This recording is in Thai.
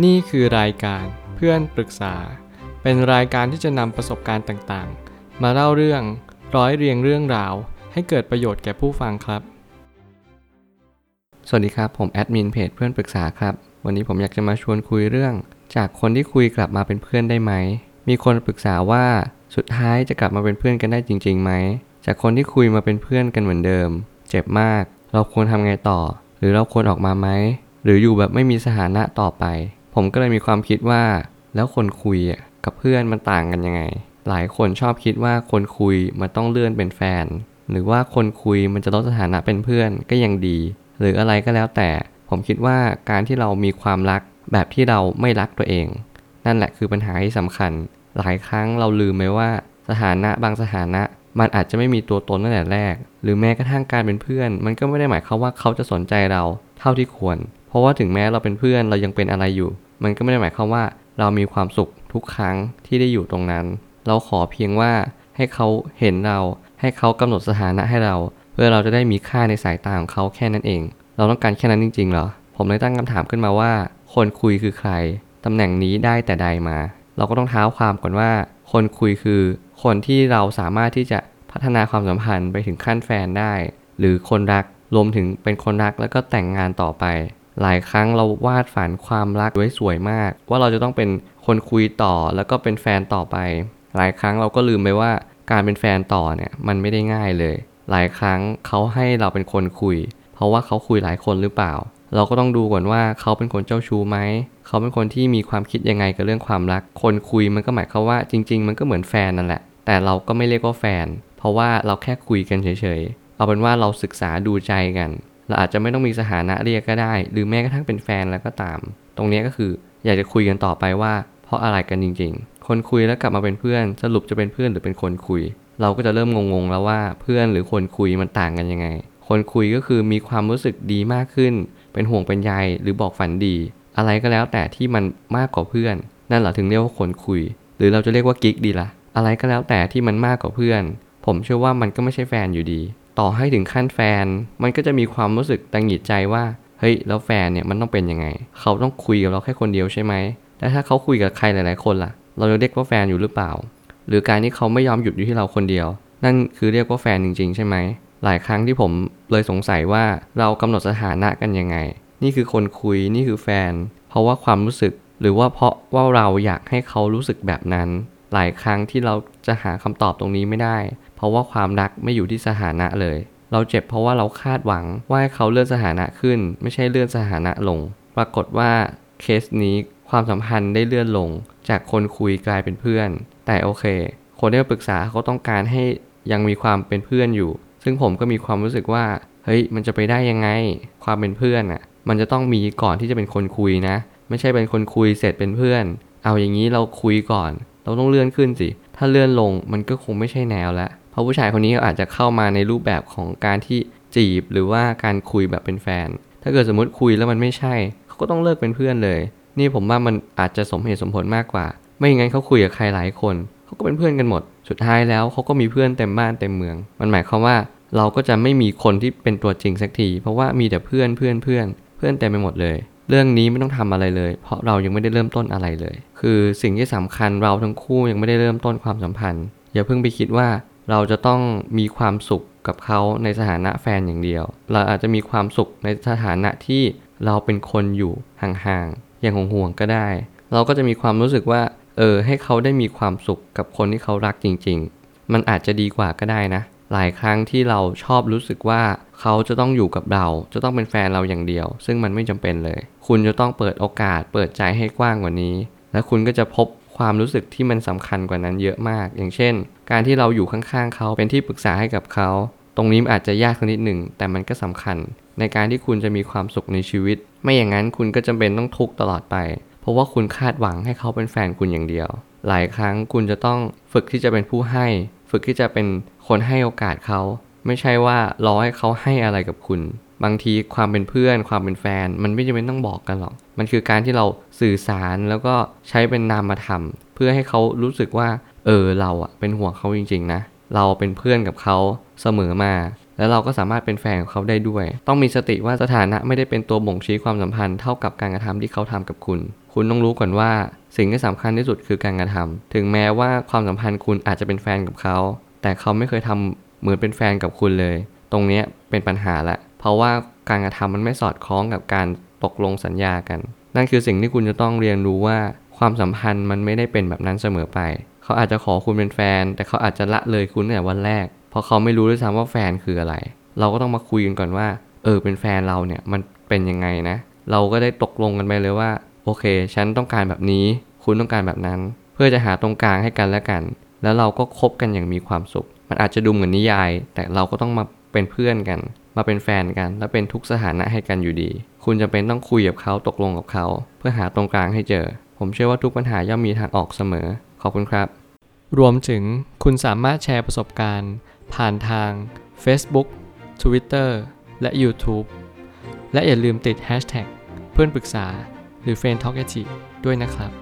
นี่คือรายการเพื่อนปรึกษา เป็นรายการที่จะนำประสบการณ์ต่างๆ มาเล่าเรื่องร้อยเรียงเรื่องราว ให้เกิดประโยชน์แก่ผู้ฟังครับ สวัสดีครับ ผมแอดมินเพจเพื่อนปรึกษาครับ วันนี้ผมอยากจะมาชวนคุยเรื่อง จากคนที่คุยกลับมาเป็นเพื่อนได้ไหม มีคนปรึกษาว่าสุดท้ายจะกลับมาเป็นเพื่อนกันได้จริงๆไหม จากคนที่คุยมาเป็นเพื่อนกันเหมือนเดิม เจ็บมาก เราควรทำไงต่อ หรือเราควรออกมาไหมหรืออยู่แบบไม่มีสถานะต่อไป ผมก็เลยมีความคิดว่า แล้วคนคุยกับเพื่อนมันต่างกันยังไง หลายคนชอบคิดว่าคนคุยมันต้องเลื่อนเป็นแฟน หรือว่าคนคุยมันจะลดสถานะเป็นเพื่อนก็ยังดี หรืออะไรก็แล้วแต่ ผมคิดว่าการที่เรามีความรักแบบที่เราไม่รักตัวเอง นั่นแหละคือปัญหาที่สำคัญ หลายครั้งเราลืมไปว่าสถานะบางสถานะมันอาจจะไม่มีตัวตนตั้งแต่แรก หรือแม้กระทั่งการเป็นเพื่อน มันก็ไม่ได้หมายความว่าเขาจะสนใจเราเท่าที่ควร เพราะว่าถึงแม้เราเป็นเพื่อนเรายังเป็นอะไรอยู่ มันก็ไม่ได้หมายความว่า เรามีความสุขทุกครั้งที่ได้อยู่ตรงนั้น เราขอเพียงว่าให้เขาเห็นเรา ให้เขากำหนดสถานะให้เรา เพื่อเราจะได้มีค่าในสายตาของเขาแค่นั้นเอง เราต้องการแค่นั้นจริง ๆ เหรอ ผมเลยตั้งคำถามขึ้นมาว่า คนคุยคือใครตำแหน่งนี้ได้แต่ใดมา เราก็ต้องเท้าความก่อนว่า คนคุยคือ คนที่เราสามารถที่จะพัฒนาความสัมพันธ์ไปถึงขั้นแฟนได้ หรือคนรักรวมถึงเป็นคนรักแล้วก็แต่งงานต่อไป หลายครั้งเราวาดฝันความรักไว้สวยมาก ว่าเราจะต้องเป็นคนคุยต่อแล้วก็เป็นแฟนต่อไป หลายครั้งเราก็ลืมไปว่าการเป็นแฟนต่อเนี่ยมันไม่ได้ง่ายเลย หลายครั้งเขาให้เราเป็นคนคุย เพราะว่าเขาคุยหลายคนหรือเปล่า เราก็ต้องดูก่อนว่าเขาเป็นคนเจ้าชู้ไหมเขาเป็นคนที่มีความคิดยังไงกับเรื่องความรัก คนคุยมันก็หมายความว่าจริง ๆ มันก็เหมือนแฟนนั่นแหละ แต่เราก็ไม่เรียกว่าแฟน เพราะว่าเราแค่คุยกันเฉยๆเอาเป็นว่าเราศึกษาดูใจกัน เราอาจจะไม่ต้องมีสถานะเรียกก็ได้ หรือแม้กระทั่งเป็นแฟนแล้วก็ตาม ตรงนี้ก็คืออยากจะคุยกันต่อไปว่า เพราะอะไรกันจริง ๆ คนคุยแล้วกลับมาเป็นเพื่อน สรุปจะเป็นเพื่อนหรือเป็นคนคุย เราก็จะเริ่มงงๆแล้วว่าเพื่อนหรือคนคุยมันต่างกันยังไง คนคุยก็คือมีความรู้สึกดีมากขึ้น เป็นห่วงเป็นใยหรือบอกฝันดี อะไรก็แล้วแต่ที่มันมากกว่าเพื่อน นั่นแหละถึงเรียกว่าคนคุย หรือเราจะเรียกว่ากิ๊กดีละอะไรก็แล้วแต่ที่มันมากกว่าเพื่อน ผมเชื่อว่ามันก็ไม่ใช่แฟนอยู่ดี ต่อให้ถึงขั้นแฟน มันก็จะมีความรู้สึกตังหิดใจว่า เฮ้ย แล้วแฟนเนี่ยมันต้องเป็นยังไง เขาต้องคุยกับเราแค่คนเดียวใช่ไหมแต่ถ้าเขาคุยกับใครหลาย ๆ คนล่ะ เราจะเรียกว่าแฟนอยู่หรือเปล่า หรือการที่เขาไม่ยอมหยุดอยู่ที่เราคนเดียว นั่นคือเรียกว่าแฟนจริง ๆ ใช่ไหม หลายครั้งที่ผมเลยสงสัยว่าเรากำหนดสถานะกันยังไง นี่คือคนคุย นี่คือแฟน เพราะว่าความรู้สึก หรือว่าเพราะว่าเราอยากให้เขารู้สึกแบบนั้น หลายครั้งที่เราจะหาคำตอบตรงนี้ไม่ได้ เพราะว่าความรักไม่อยู่ที่สถานะเลย เราเจ็บเพราะว่าเราคาดหวังว่าให้เขาเลื่อนสถานะขึ้น ไม่ใช่เลื่อนสถานะลง ปรากฏว่าเคสนี้ความสัมพันธ์ได้เลื่อนลง จากคนคุยกลายเป็นเพื่อน แต่โอเค คนที่มาปรึกษาเขาต้องการให้ยังมีความเป็นเพื่อนอยู่ ซึ่งผมก็มีความรู้สึกว่าเฮ้ยมันจะไปได้ยังไง ความเป็นเพื่อนอะ มันจะต้องมีก่อนที่จะเป็นคนคุยนะ ไม่ใช่เป็นคนคุยเสร็จเป็นเพื่อน เอาอย่างนี้เราคุยก่อน เราต้องเลื่อนขึ้นสิ ถ้าเลื่อนลงมันก็คงไม่ใช่แนวแล้วเพราะผู้ชายคนนี้อาจจะเข้ามาในรูปแบบของการที่จีบหรือว่าการคุยแบบเป็นแฟน ถ้าเกิดสมมติคุยแล้วมันไม่ใช่ เขาก็ต้องเลิกเป็นเพื่อนเลย นี่ผมว่ามันอาจจะสมเหตุสมผลมากกว่า ไม่อย่างนั้นเขาคุยกับใครหลายคน เขาก็เป็นเพื่อนกันหมด สุดท้ายแล้วเขาก็มีเพื่อนเต็มบ้านเต็มเมือง มันหมายความว่าเราก็จะไม่มีคนที่เป็นตัวจริงสักที เพราะว่ามีแต่เพื่อนเพื่อนเพื่อนเพื่อนเต็มไปหมดเลย เรื่องนี้ไม่ต้องทำอะไรเลย เพราะเรายังไม่ได้เริ่มต้นอะไรเลย คือสิ่งที่สำคัญเราทั้งคู่ยังไม่ได้เริ่มต้นความสัมพันธ์ อย่าเพิ่งไปคิดว่าเราจะต้องมีความสุขกับเขาในสถานะแฟนอย่างเดียว เราอาจจะมีความสุขในสถานะที่เราเป็นคนอยู่ห่างๆ อย่างห่วงๆก็ได้ เราก็จะมีความรู้สึกว่า เออ ให้เขาได้มีความสุขกับคนที่เขารักจริง ๆ มันอาจจะดีกว่าก็ได้นะ หลายครั้งที่เราชอบรู้สึกว่าเขาจะต้องอยู่กับเรา จะต้องเป็นแฟนเราอย่างเดียว ซึ่งมันไม่จำเป็นเลย คุณจะต้องเปิดโอกาส เปิดใจให้กว้างกว่านี้ และคุณก็จะพบความรู้สึกที่มันสำคัญกว่านั้นเยอะมาก อย่างเช่น การที่เราอยู่ข้างๆเขาเป็นที่ปรึกษาให้กับเขา ตรงนี้อาจจะยากสักนิดหนึ่ง แต่มันก็สำคัญ ในการที่คุณจะมีความสุขในชีวิต ไม่อย่างนั้นคุณก็จำเป็นต้องทุกข์ตลอดไป เพราะว่าคุณคาดหวังให้เขาเป็นแฟนคุณอย่างเดียว หลายครั้งคุณจะต้องฝึกที่จะเป็นผู้ให้ ฝึกที่จะเป็นคนให้โอกาสเขา ไม่ใช่ว่ารอให้เขาให้อะไรกับคุณ บางทีความเป็นเพื่อน ความเป็นแฟน มันไม่จำเป็นต้องบอกกันหรอก มันคือการที่เราสื่อสารแล้วก็ใช้เป็นนามธรรม เพื่อให้เขารู้สึกว่า เออเราอะเป็นห่วงเขาจริงๆนะ เราเป็นเพื่อนกับเขาเสมอมา แล้วเราก็สามารถเป็นแฟนของเขาได้ด้วย ต้องมีสติว่าสถานะไม่ได้เป็นตัวบ่งชี้ความสัมพันธ์เท่ากับการกระทำที่เขาทำกับคุณ คุณต้องรู้ก่อนว่าสิ่งที่สำคัญที่สุดคือการกระทำถึงแม้ว่าความสัมพันธ์คุณอาจจะเป็นแฟนกับเขา แต่เขาไม่เคยทำเหมือนเป็นแฟนกับคุณเลย ตรงนี้เป็นปัญหาละ เพราะว่าการกระทำมันไม่สอดคล้องกับการตกลงสัญญากัน นั่นคือสิ่งที่คุณจะต้องเรียนรู้ว่าความสัมพันธ์มันไม่ได้เป็นแบบนั้นเสมอไป เขาอาจจะขอคุณเป็นแฟน แต่เขาอาจจะละเลยคุณตั้งแต่วันแรก เพราะเขาไม่รู้ด้วยซ้ำว่าแฟนคืออะไร เราก็ต้องมาคุยกันก่อนว่า เออเป็นแฟนเราเนี่ยมันเป็นยังไงนะ เราก็ได้ตกลงกันไปเลยว่า โอเค ฉันต้องการแบบนี้ คุณต้องการแบบนั้น เพื่อจะหาตรงกลางให้กันและกัน แล้วเราก็คบกันอย่างมีความสุข มันอาจจะดูเหมือนนิยาย แต่เราก็ต้องมาเป็นเพื่อนกัน มาเป็นแฟนกัน และเป็นทุกสถานะให้กันอยู่ดี คุณจะเป็นต้องคุยกับเขาตกลงกับเขา เพื่อหาตรงกลางให้เจอ ผมเชื่อว่าทุกปัญหาย่อมมีทางออกเสมอ ขอบคุณครับ รวมถึงคุณสามารถแชร์ประสบการณ์ ผ่านทาง Facebook Twitter และ YouTube และอย่าลืมติด Hashtag เพื่อนปรึกษา หรือ f r ร e n d t a l k ด้วยนะครับ